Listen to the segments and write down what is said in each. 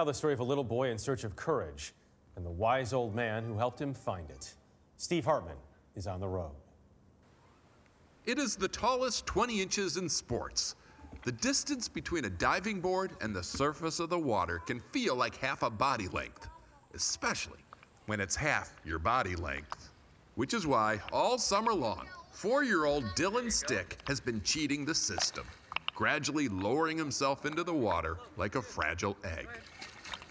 Now, the story of a little boy in search of courage and the wise old man who helped him find it. Steve Hartman is on the road. It is the tallest 20 inches in sports. The distance between a diving board and the surface of the water can feel like half a body length, especially when it's half your body length. Which is why, all summer long, four year old Dylan Stick has been cheating the system, gradually lowering himself into the water like a fragile egg.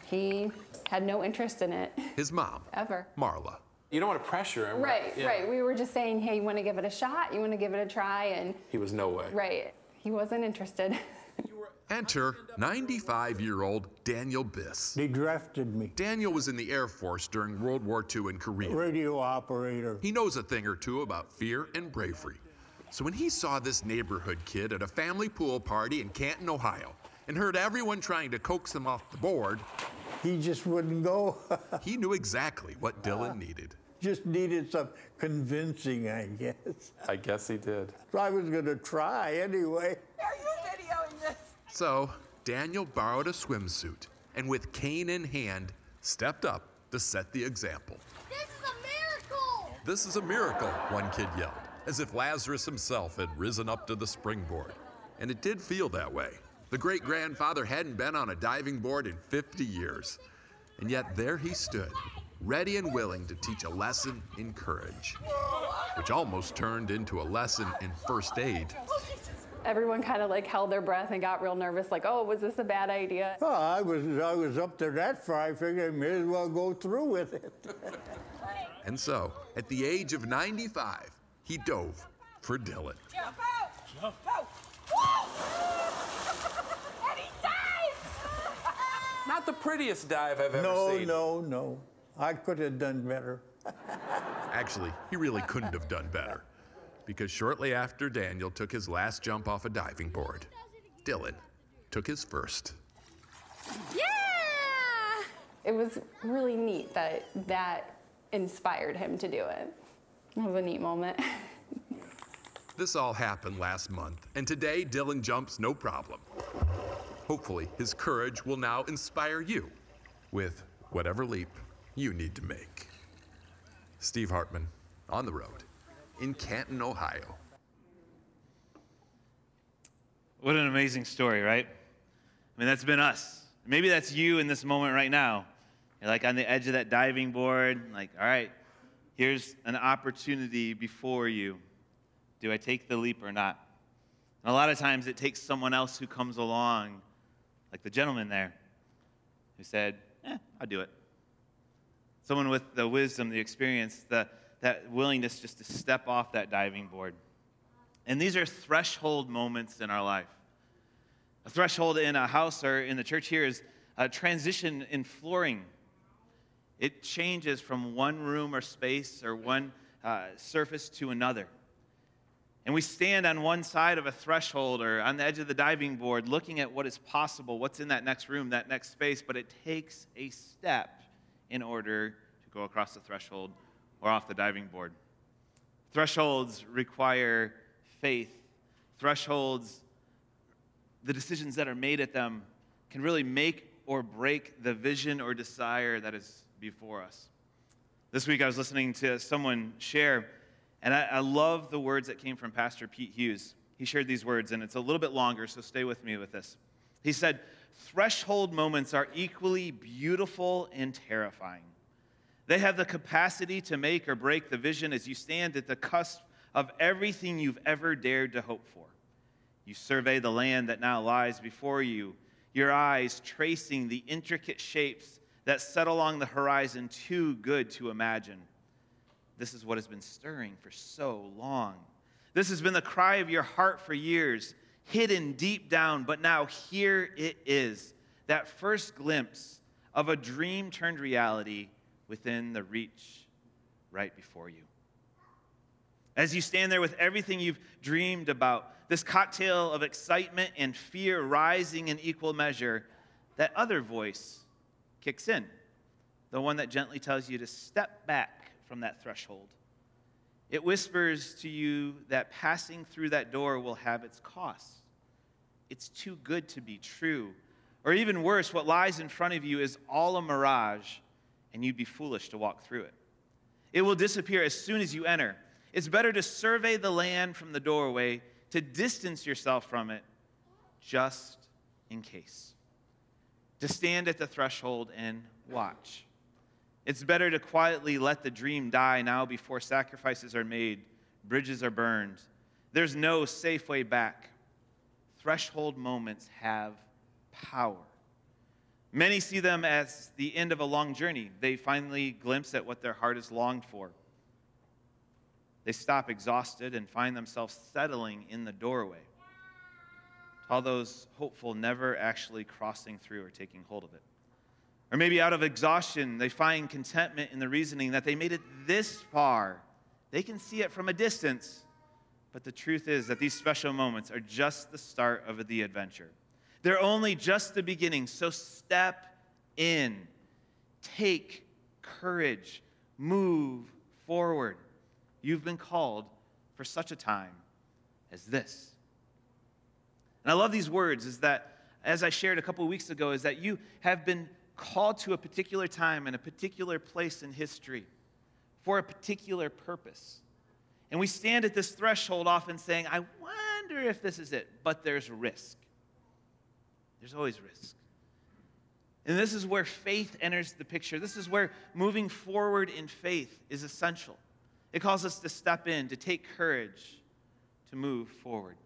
He had no interest in it His mom, ever. Marla, You don't want to pressure him. Right, Yeah. right. We were just saying, hey, you want to give it a shot? You want to give it a try? And He was no way. right, he wasn't interested. enter 95 year old Daniel Biss. They drafted me. Daniel was in the Air Force during World War II in Korea. Radio operator. He knows a thing or two about fear and bravery. So when he saw this neighborhood kid at a family pool party in Canton, Ohio, and heard everyone trying to coax him off the board, He just wouldn't go. he knew exactly what Dylan needed. just needed some convincing, I guess. I guess he did. So I was going to try anyway. Are you videoing this? So Daniel borrowed a swimsuit and, with cane in hand, stepped up to set the example. This is a miracle! This is a miracle, one kid yelled, as if Lazarus himself had risen up to the springboard. And it did feel that way. The great grandfather hadn't been on a diving board in 50 years. And yet there he stood, ready and willing to teach a lesson in courage, which almost turned into a lesson in first aid. Everyone kind of like held their breath and got real nervous, like, oh, was this a bad idea? Well, I was I was up to that far. I figured I may as well go through with it. And so, at the age of 95, he dove for Dylan. Jump out! Jump out! Woo! and he dives! Not the prettiest dive I've ever No, seen. no, no. I could have done better. Actually, he really couldn't have done better. Because shortly after Daniel took his last jump off a diving board, Dylan took his first. yeah! It was really neat that that inspired him to do it. It was a neat moment. This all happened last month, and today Dylan jumps no problem. Hopefully, his courage will now inspire you with whatever leap you need to make. Steve Hartman, on the road, in Canton, Ohio. What an amazing story, right? I mean, that's been us. Maybe that's you in this moment right now. You're like on the edge of that diving board, like, all right, here's an opportunity before you. Do I take the leap or not? And a lot of times it takes someone else who comes along, like the gentleman there, who said, eh, I'll do it. Someone with the wisdom, the experience, the, that willingness just to step off that diving board. And these are threshold moments in our life. A threshold in a house or in the church here is a transition in flooring. It changes from one room or space or one uh, surface to another. And we stand on one side of a threshold or on the edge of the diving board looking at what is possible, what's in that next room, that next space, but it takes a step in order to go across the threshold or off the diving board. Thresholds require faith. Thresholds, the decisions that are made at them, can really make or break the vision or desire that is before us. This week I was listening to someone share, and I, I love the words that came from Pastor Pete Hughes. He shared these words, and it's a little bit longer, so stay with me with this. He said, Threshold moments are equally beautiful and terrifying. They have the capacity to make or break the vision as you stand at the cusp of everything you've ever dared to hope for. You survey the land that now lies before you, your eyes tracing the intricate shapes that set along the horizon too good to imagine. This is what has been stirring for so long. This has been the cry of your heart for years, hidden deep down, but now here it is that first glimpse of a dream turned reality within the reach right before you. As you stand there with everything you've dreamed about, this cocktail of excitement and fear rising in equal measure, that other voice kicks in. The one that gently tells you to step back from that threshold. It whispers to you that passing through that door will have its costs. It's too good to be true. Or even worse, what lies in front of you is all a mirage, and you'd be foolish to walk through it. It will disappear as soon as you enter. It's better to survey the land from the doorway, to distance yourself from it, just in case. To stand at the threshold and watch. It's better to quietly let the dream die now before sacrifices are made, bridges are burned. There's no safe way back. Threshold moments have power. Many see them as the end of a long journey. They finally glimpse at what their heart has longed for. They stop exhausted and find themselves settling in the doorway. All those hopeful never actually crossing through or taking hold of it. Or maybe out of exhaustion, they find contentment in the reasoning that they made it this far. They can see it from a distance, but the truth is that these special moments are just the start of the adventure. They're only just the beginning, so step in. Take courage. Move forward. You've been called for such a time as this. And I love these words is that as I shared a couple weeks ago is that you have been called to a particular time and a particular place in history for a particular purpose. And we stand at this threshold often saying, I wonder if this is it, but there's risk. There's always risk. And this is where faith enters the picture. This is where moving forward in faith is essential. It calls us to step in, to take courage, to move forward.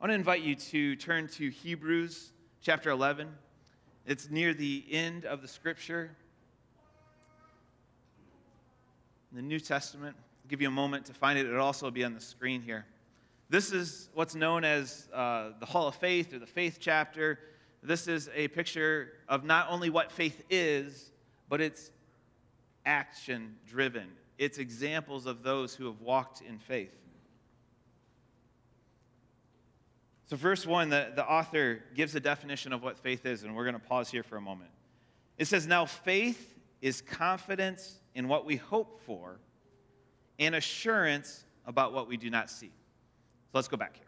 I want to invite you to turn to Hebrews chapter 11. It's near the end of the scripture. The New Testament, I'll give you a moment to find it. It'll also be on the screen here. This is what's known as uh, the Hall of Faith or the Faith chapter. This is a picture of not only what faith is, but it's action driven. It's examples of those who have walked in faith. So, verse 1, the, the author gives a definition of what faith is, and we're going to pause here for a moment. It says, Now faith is confidence in what we hope for and assurance about what we do not see. So, let's go back here.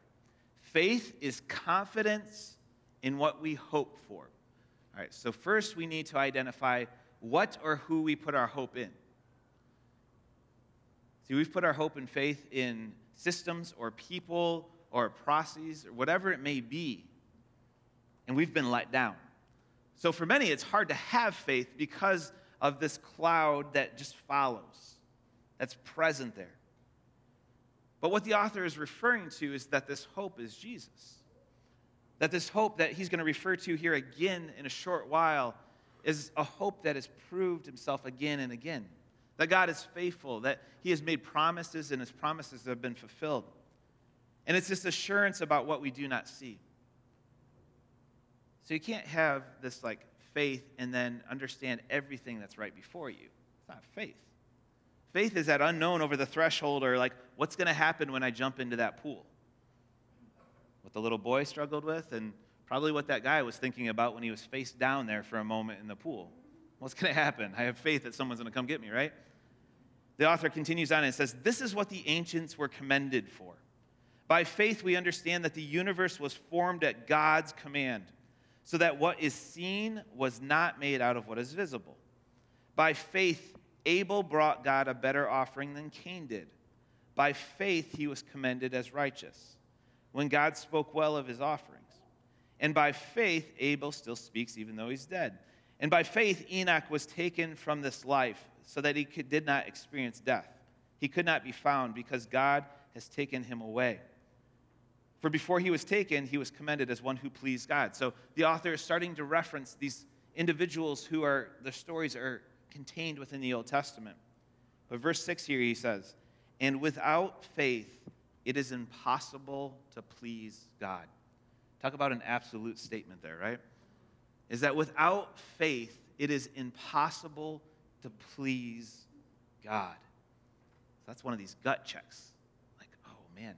Faith is confidence in what we hope for. All right, so first we need to identify what or who we put our hope in. See, we've put our hope and faith in systems or people or processes or whatever it may be, and we've been let down. So for many, it's hard to have faith because of this cloud that just follows, that's present there. But what the author is referring to is that this hope is Jesus. That this hope that he's going to refer to here again in a short while is a hope that has proved himself again and again. That God is faithful, that he has made promises and his promises have been fulfilled. And it's this assurance about what we do not see. So you can't have this like faith and then understand everything that's right before you. It's not faith. Faith is that unknown over the threshold or like what's going to happen when I jump into that pool. What the little boy struggled with and probably what that guy was thinking about when he was face down there for a moment in the pool. What's going to happen? I have faith that someone's going to come get me, right? The author continues on and says, This is what the ancients were commended for. By faith, we understand that the universe was formed at God's command, so that what is seen was not made out of what is visible. By faith, Abel brought God a better offering than Cain did. By faith, he was commended as righteous when God spoke well of his offerings. And by faith, Abel still speaks even though he's dead. And by faith, Enoch was taken from this life so that he could, did not experience death. He could not be found because God has taken him away. For before he was taken, he was commended as one who pleased God. So the author is starting to reference these individuals who are, their stories are contained within the Old Testament. But verse 6 here, he says, And without faith, it is impossible to please God. Talk about an absolute statement there, right? Is that without faith, it is impossible to please God. So that's one of these gut checks. Like, oh man,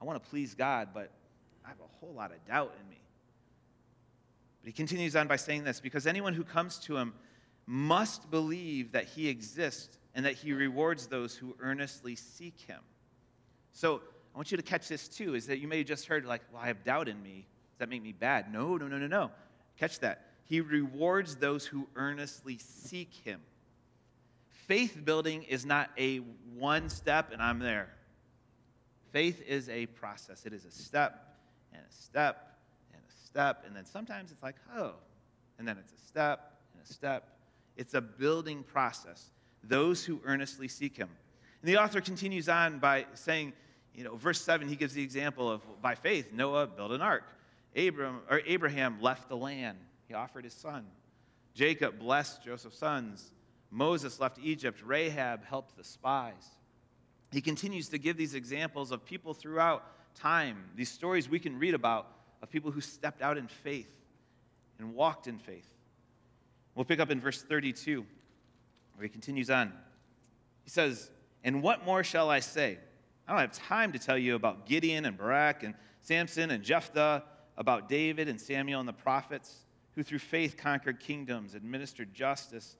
I want to please God, but I have a whole lot of doubt in me. But he continues on by saying this because anyone who comes to him must believe that he exists and that he rewards those who earnestly seek him. So I want you to catch this too is that you may have just heard, like, well, I have doubt in me. Does that make me bad? No, no, no, no, no. Catch that. He rewards those who earnestly seek him. Faith building is not a one step and I'm there. Faith is a process, it is a step and a step and a step. And then sometimes it's like, oh, and then it's a step and a step. It's a building process. Those who earnestly seek him. And the author continues on by saying, you know, verse 7, he gives the example of by faith, Noah built an ark. Abram, or Abraham left the land. He offered his son. Jacob blessed Joseph's sons. Moses left Egypt. Rahab helped the spies. He continues to give these examples of people throughout time, these stories we can read about of people who stepped out in faith and walked in faith. We'll pick up in verse 32, where he continues on. He says, And what more shall I say? I don't have time to tell you about Gideon and Barak and Samson and Jephthah, about David and Samuel and the prophets, who through faith conquered kingdoms, administered justice,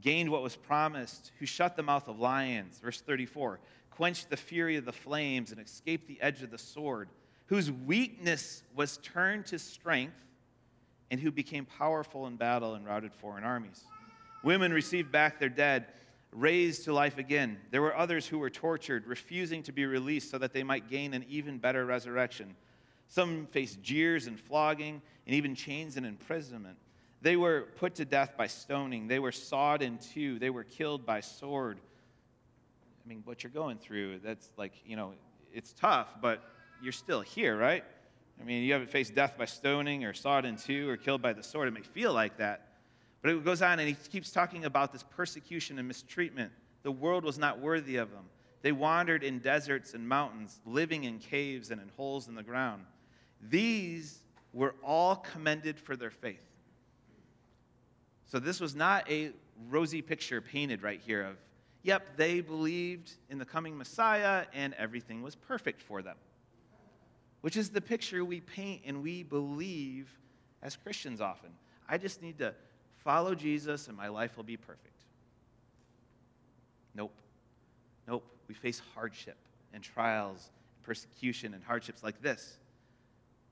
gained what was promised, who shut the mouth of lions. Verse 34 quenched the fury of the flames and escaped the edge of the sword, whose weakness was turned to strength, and who became powerful in battle and routed foreign armies. Women received back their dead, raised to life again. There were others who were tortured, refusing to be released so that they might gain an even better resurrection. Some faced jeers and flogging, and even chains and imprisonment. They were put to death by stoning. They were sawed in two. They were killed by sword. I mean, what you're going through, that's like, you know, it's tough, but you're still here, right? I mean, you haven't faced death by stoning or sawed in two or killed by the sword. It may feel like that. But it goes on, and he keeps talking about this persecution and mistreatment. The world was not worthy of them. They wandered in deserts and mountains, living in caves and in holes in the ground. These were all commended for their faith. So this was not a rosy picture painted right here of, yep, they believed in the coming Messiah and everything was perfect for them. Which is the picture we paint and we believe as Christians often. I just need to follow Jesus and my life will be perfect. Nope. Nope. We face hardship and trials, and persecution, and hardships like this.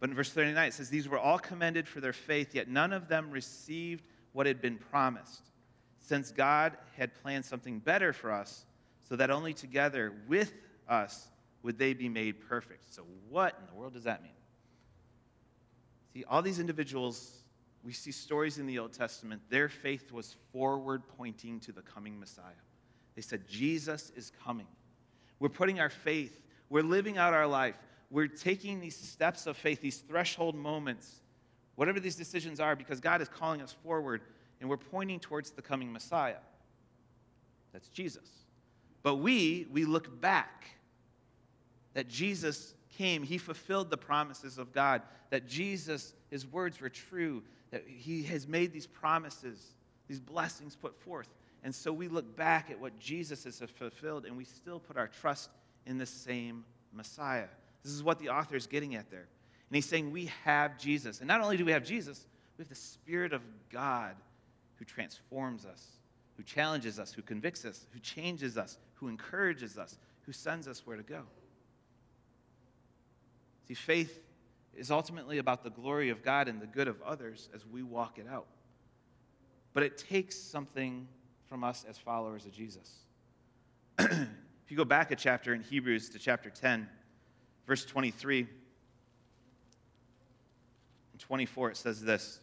But in verse 39, it says, These were all commended for their faith, yet none of them received what had been promised, since God had planned something better for us, so that only together with us would they be made perfect. So, what in the world does that mean? See, all these individuals, we see stories in the Old Testament, their faith was forward pointing to the coming Messiah. They said, Jesus is coming. We're putting our faith, we're living out our life, we're taking these steps of faith, these threshold moments, whatever these decisions are, because God is calling us forward and we're pointing towards the coming Messiah. That's Jesus. But we, we look back that Jesus came, he fulfilled the promises of God, that Jesus, his words were true, that he has made these promises, these blessings put forth. And so we look back at what Jesus has fulfilled and we still put our trust in the same Messiah. This is what the author is getting at there. And he's saying we have Jesus. And not only do we have Jesus, we have the Spirit of God who transforms us, who challenges us, who convicts us, who changes us, who encourages us, who sends us where to go. See, faith is ultimately about the glory of God and the good of others as we walk it out. But it takes something from us as followers of Jesus. if you go back a chapter in Hebrews to chapter 10, verse 23 and 24, it says this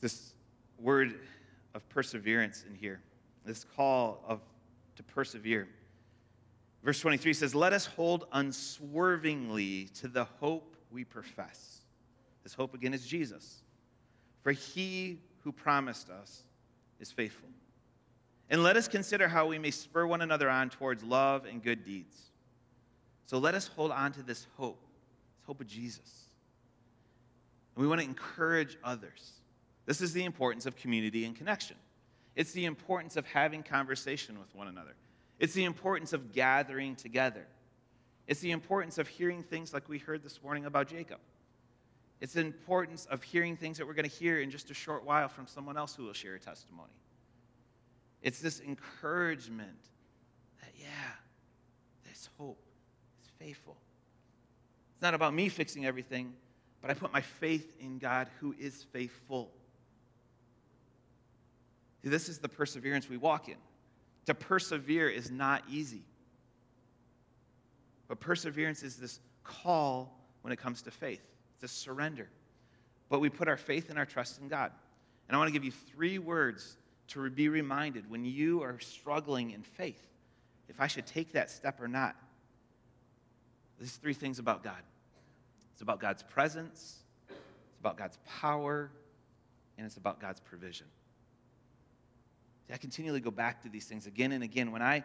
this word of perseverance in here, this call of to persevere. Verse 23 says, Let us hold unswervingly to the hope we profess. This hope again is Jesus. For he who promised us is faithful. And let us consider how we may spur one another on towards love and good deeds. So let us hold on to this hope, this hope of Jesus. And we want to encourage others. This is the importance of community and connection. It's the importance of having conversation with one another. It's the importance of gathering together. It's the importance of hearing things like we heard this morning about Jacob. It's the importance of hearing things that we're going to hear in just a short while from someone else who will share a testimony. It's this encouragement that, yeah, there's hope, it's faithful. It's not about me fixing everything, but I put my faith in God who is faithful. This is the perseverance we walk in. To persevere is not easy. But perseverance is this call when it comes to faith, it's a surrender. But we put our faith and our trust in God. And I want to give you three words to be reminded when you are struggling in faith if I should take that step or not. These three things about God it's about God's presence, it's about God's power, and it's about God's provision. I continually go back to these things again and again. When I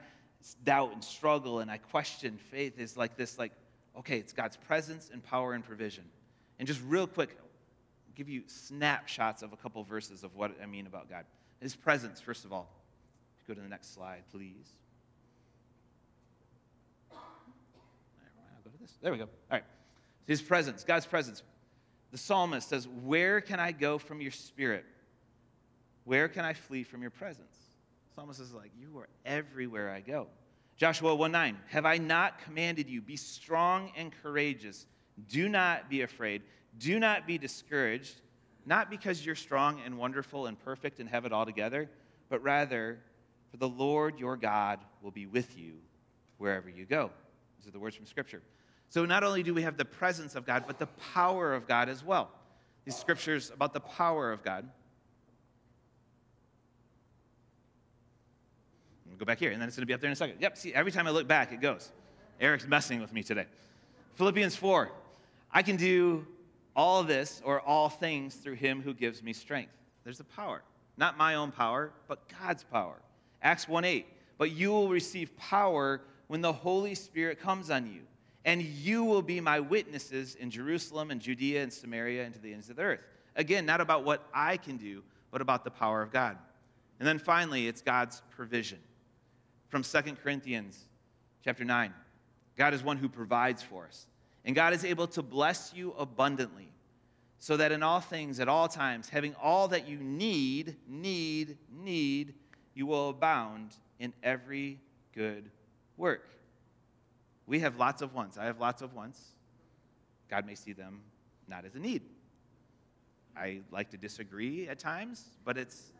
doubt and struggle and I question faith, is like this like, okay, it's God's presence and power and provision. And just real quick, I'll give you snapshots of a couple verses of what I mean about God. His presence, first of all. Go to the next slide, please. There we go. All right. His presence, God's presence. The psalmist says, Where can I go from your spirit? Where can I flee from your presence? Psalmist is like, You are everywhere I go. Joshua 1 9, Have I not commanded you? Be strong and courageous. Do not be afraid. Do not be discouraged, not because you're strong and wonderful and perfect and have it all together, but rather, for the Lord your God will be with you wherever you go. These are the words from Scripture. So not only do we have the presence of God, but the power of God as well. These scriptures about the power of God. Go back here, and then it's going to be up there in a second. Yep, see, every time I look back, it goes. Eric's messing with me today. Philippians 4. I can do all this or all things through him who gives me strength. There's the power. Not my own power, but God's power. Acts 1 8. But you will receive power when the Holy Spirit comes on you and you will be my witnesses in Jerusalem and Judea and Samaria and to the ends of the earth. Again, not about what I can do, but about the power of God. And then finally, it's God's provision. From 2 Corinthians chapter 9. God is one who provides for us. And God is able to bless you abundantly, so that in all things, at all times, having all that you need, need, need, you will abound in every good work. We have lots of wants. I have lots of wants. God may see them not as a need. I like to disagree at times, but it's,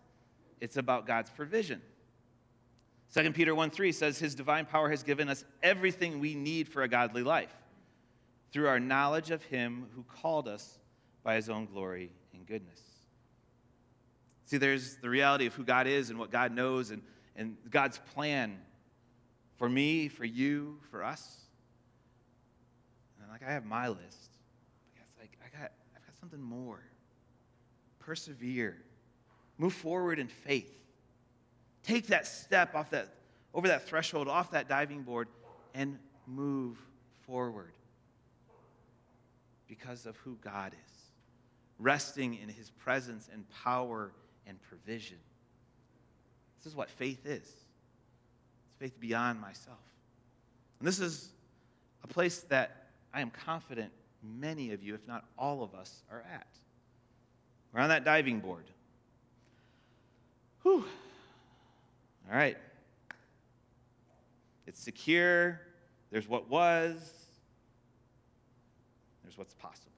it's about God's provision. 2 Peter 1 3 says, His divine power has given us everything we need for a godly life through our knowledge of Him who called us by His own glory and goodness. See, there's the reality of who God is and what God knows and, and God's plan for me, for you, for us. And like I have my list. It's like I got I've got something more. Persevere. Move forward in faith. Take that step off that over that threshold, off that diving board, and move forward. Because of who God is. Resting in his presence and power and provision. This is what faith is it's faith beyond myself. And this is a place that I am confident many of you, if not all of us, are at. We're on that diving board. Whew. All right. It's secure. There's what was. There's what's possible.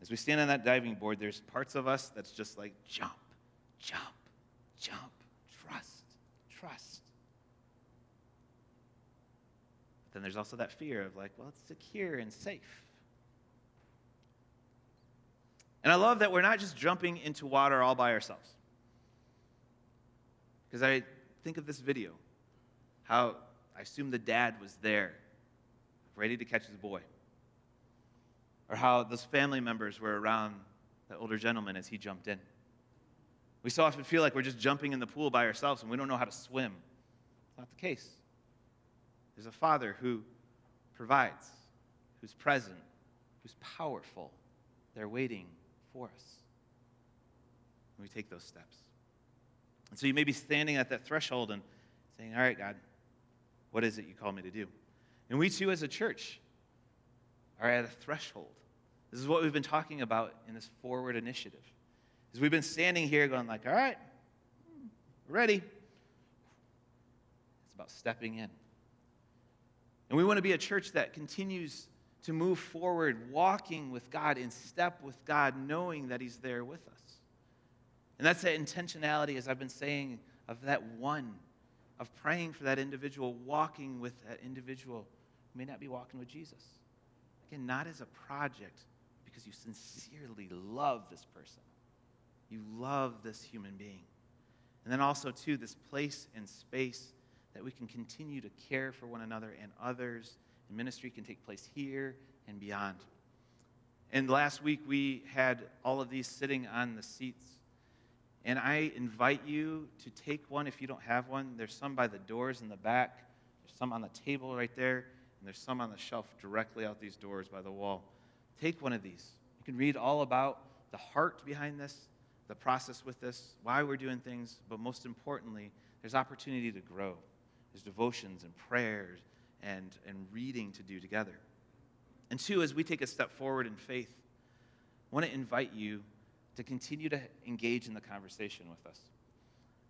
As we stand on that diving board, there's parts of us that's just like jump, jump, jump trust. Trust. But then there's also that fear of, like, well, it's secure and safe. And I love that we're not just jumping into water all by ourselves. Because I think of this video, how I assume the dad was there, ready to catch his boy. Or how those family members were around the older gentleman as he jumped in. We so often feel like we're just jumping in the pool by ourselves and we don't know how to swim. It's not the case. There's a Father who provides, who's present, who's powerful. They're waiting for us. And we take those steps. And so you may be standing at that threshold and saying, All right, God, what is it you call me to do? And we too, as a church, are at a threshold. This is what we've been talking about in this forward initiative. Is we've been standing here going like, all right, we're ready. It's about stepping in. And we want to be a church that continues to move forward, walking with God, in step with God, knowing that He's there with us. And that's that intentionality, as I've been saying, of that one, of praying for that individual, walking with that individual who may not be walking with Jesus. Again, not as a project, because you sincerely love this person. You love this human being. And then also, too, this place and space that we can continue to care for one another and others. And ministry can take place here and beyond. And last week, we had all of these sitting on the seats. And I invite you to take one if you don't have one. There's some by the doors in the back, there's some on the table right there, and there's some on the shelf directly out these doors by the wall. Take one of these. You can read all about the heart behind this, the process with this, why we're doing things, but most importantly, there's opportunity to grow. There's devotions and prayers and, and reading to do together. And two, as we take a step forward in faith, I want to invite you to continue to engage in the conversation with us.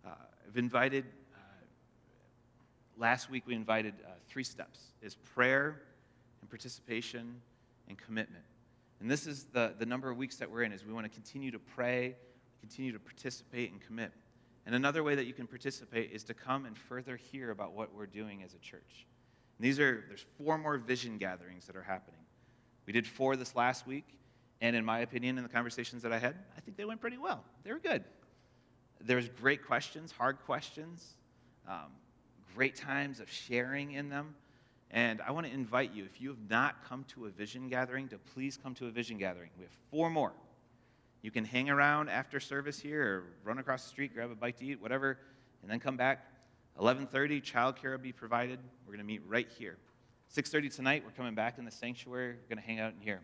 Uh, I've invited, uh, last week we invited uh, three steps is prayer and participation and commitment. And this is the, the number of weeks that we're in is we want to continue to pray, continue to participate and commit. And another way that you can participate is to come and further hear about what we're doing as a church. And these are there's four more vision gatherings that are happening. We did four this last week, and in my opinion, in the conversations that I had, I think they went pretty well. They were good. There's great questions, hard questions, um, great times of sharing in them. And I want to invite you, if you have not come to a vision gathering, to please come to a vision gathering. We have four more. You can hang around after service here or run across the street, grab a bite to eat, whatever, and then come back. 11:30, childcare will be provided. We're going to meet right here. 6:30 tonight, we're coming back in the sanctuary. We're going to hang out in here.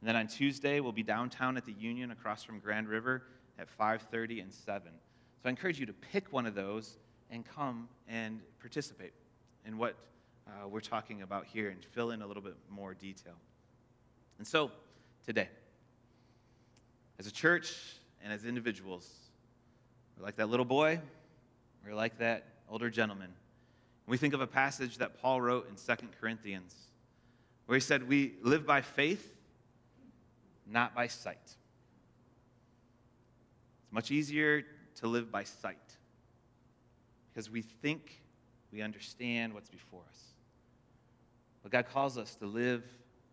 And then on Tuesday, we'll be downtown at the Union across from Grand River at 5:30 and 7. So I encourage you to pick one of those and come and participate in what uh, we're talking about here and fill in a little bit more detail. And so today, as a church and as individuals, we're like that little boy, we're like that older gentleman. We think of a passage that Paul wrote in 2 Corinthians where he said, We live by faith, not by sight. It's much easier to live by sight because we think we understand what's before us. But God calls us to live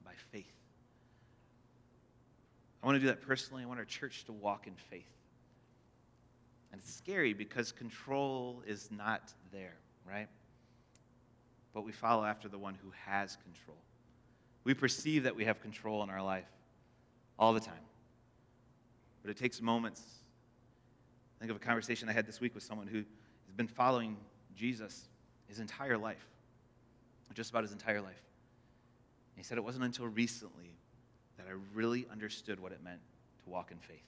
by faith. I want to do that personally. I want our church to walk in faith. And it's scary because control is not there, right? But we follow after the one who has control. We perceive that we have control in our life all the time. But it takes moments. I Think of a conversation I had this week with someone who has been following Jesus his entire life, just about his entire life. And he said it wasn't until recently that I really understood what it meant to walk in faith.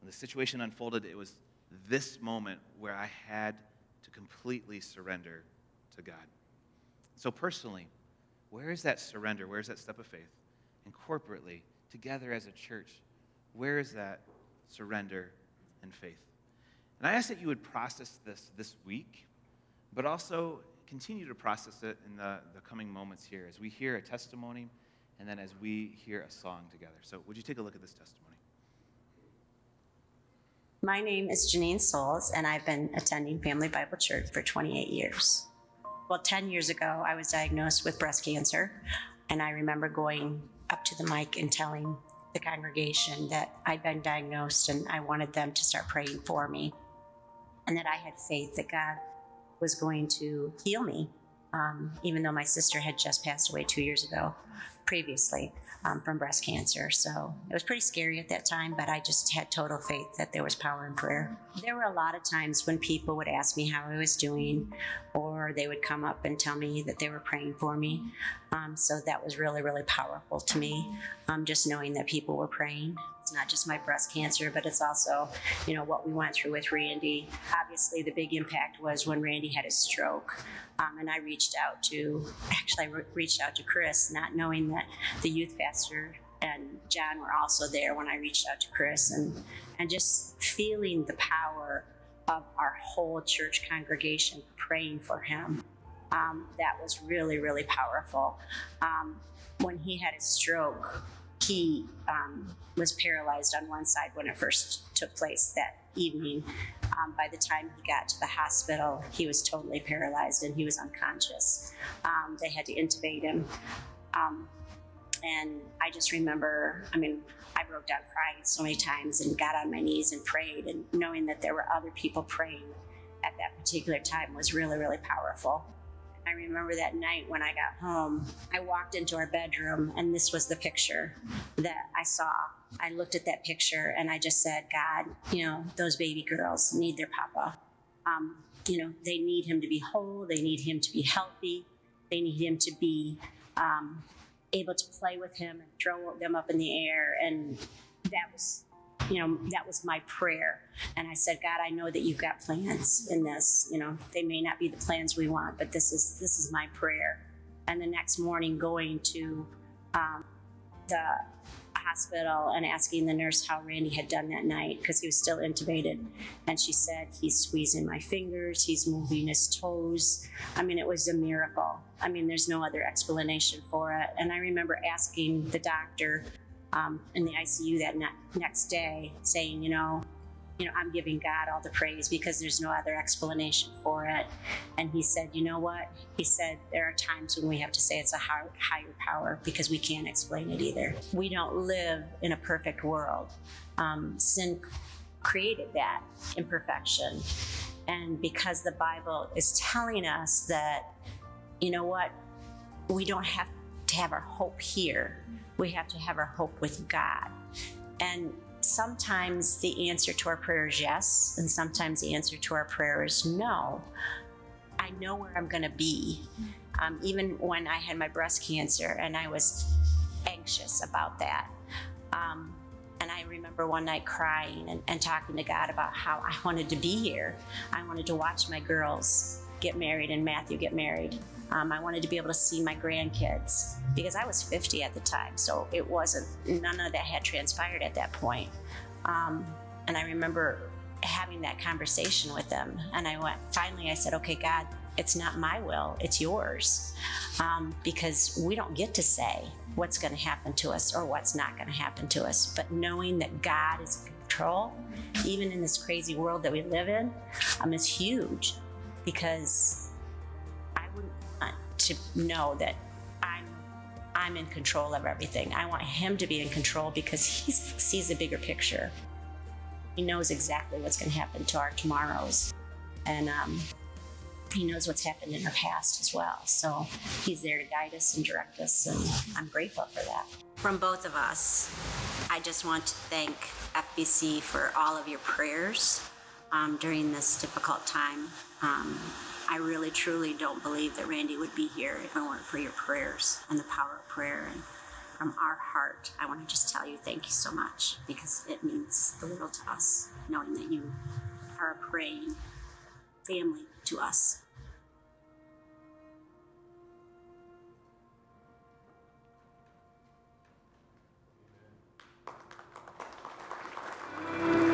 When the situation unfolded, it was this moment where I had to completely surrender to God. So, personally, where is that surrender? Where is that step of faith? And corporately, together as a church, where is that surrender and faith? And I ask that you would process this this week, but also continue to process it in the, the coming moments here as we hear a testimony and then as we hear a song together. So, would you take a look at this testimony? My name is Janine Souls, and I've been attending Family Bible Church for 28 years. Well, 10 years ago, I was diagnosed with breast cancer, and I remember going up to the mic and telling the congregation that I'd been diagnosed and I wanted them to start praying for me, and that I had faith that God was going to heal me, um, even though my sister had just passed away two years ago previously um, from breast cancer. So it was pretty scary at that time, but I just had total faith that there was power in prayer. There were a lot of times when people would ask me how I was doing, or they would come up and tell me that they were praying for me. Um, so that was really, really powerful to me, um, just knowing that people were praying. It's not just my breast cancer, but it's also, you know, what we went through with Randy. Obviously, the big impact was when Randy had a stroke. Um, and I reached out to, actually, I re- reached out to Chris, not knowing that the youth pastor and John were also there when I reached out to Chris, and and just feeling the power of our whole church congregation praying for him. Um, that was really, really powerful. Um, when he had his stroke, he um, was paralyzed on one side when it first took place that evening. Um, by the time he got to the hospital, he was totally paralyzed and he was unconscious. Um, they had to intubate him. Um, and I just remember, I mean, I broke down crying so many times and got on my knees and prayed, and knowing that there were other people praying at that particular time was really, really powerful. I remember that night when I got home, I walked into our bedroom, and this was the picture that I saw. I looked at that picture and I just said, God, you know, those baby girls need their papa. Um, you know, they need him to be whole, they need him to be healthy, they need him to be um, able to play with him and throw them up in the air. And that was, you know, that was my prayer. And I said, God, I know that you've got plans in this. You know, they may not be the plans we want, but this is this is my prayer. And the next morning, going to um, the hospital and asking the nurse how Randy had done that night because he was still intubated. And she said, He's squeezing my fingers, he's moving his toes. I mean, it was a miracle. I mean, there's no other explanation for it. And I remember asking the doctor um, in the ICU that ne- next day, saying, You know, you know, I'm giving God all the praise because there's no other explanation for it. And he said, you know what? He said, there are times when we have to say it's a high, higher power because we can't explain it either. We don't live in a perfect world. Um, sin created that imperfection. And because the Bible is telling us that, you know what? We don't have to have our hope here. We have to have our hope with God. And sometimes the answer to our prayer is yes, and sometimes the answer to our prayer is no. I know where I'm going to be. Um, even when I had my breast cancer and I was anxious about that. Um, and I remember one night crying and, and talking to God about how I wanted to be here. I wanted to watch my girls get married and Matthew get married. Um, I wanted to be able to see my grandkids because I was 50 at the time. So it wasn't, none of that had transpired at that point. Um, and I remember having that conversation with them. And I went, finally, I said, okay, God, it's not my will, it's yours. Um, because we don't get to say what's going to happen to us or what's not going to happen to us. But knowing that God is in control, even in this crazy world that we live in, um, is huge because to know that I'm I'm in control of everything. I want him to be in control because he sees the bigger picture. He knows exactly what's going to happen to our tomorrows, and um, he knows what's happened in our past as well. So he's there to guide us and direct us, and I'm grateful for that. From both of us, I just want to thank FBC for all of your prayers um, during this difficult time. Um, I really truly don't believe that Randy would be here if it weren't for your prayers and the power of prayer. And from our heart, I want to just tell you thank you so much because it means the world to us, knowing that you are a praying family to us. Amen.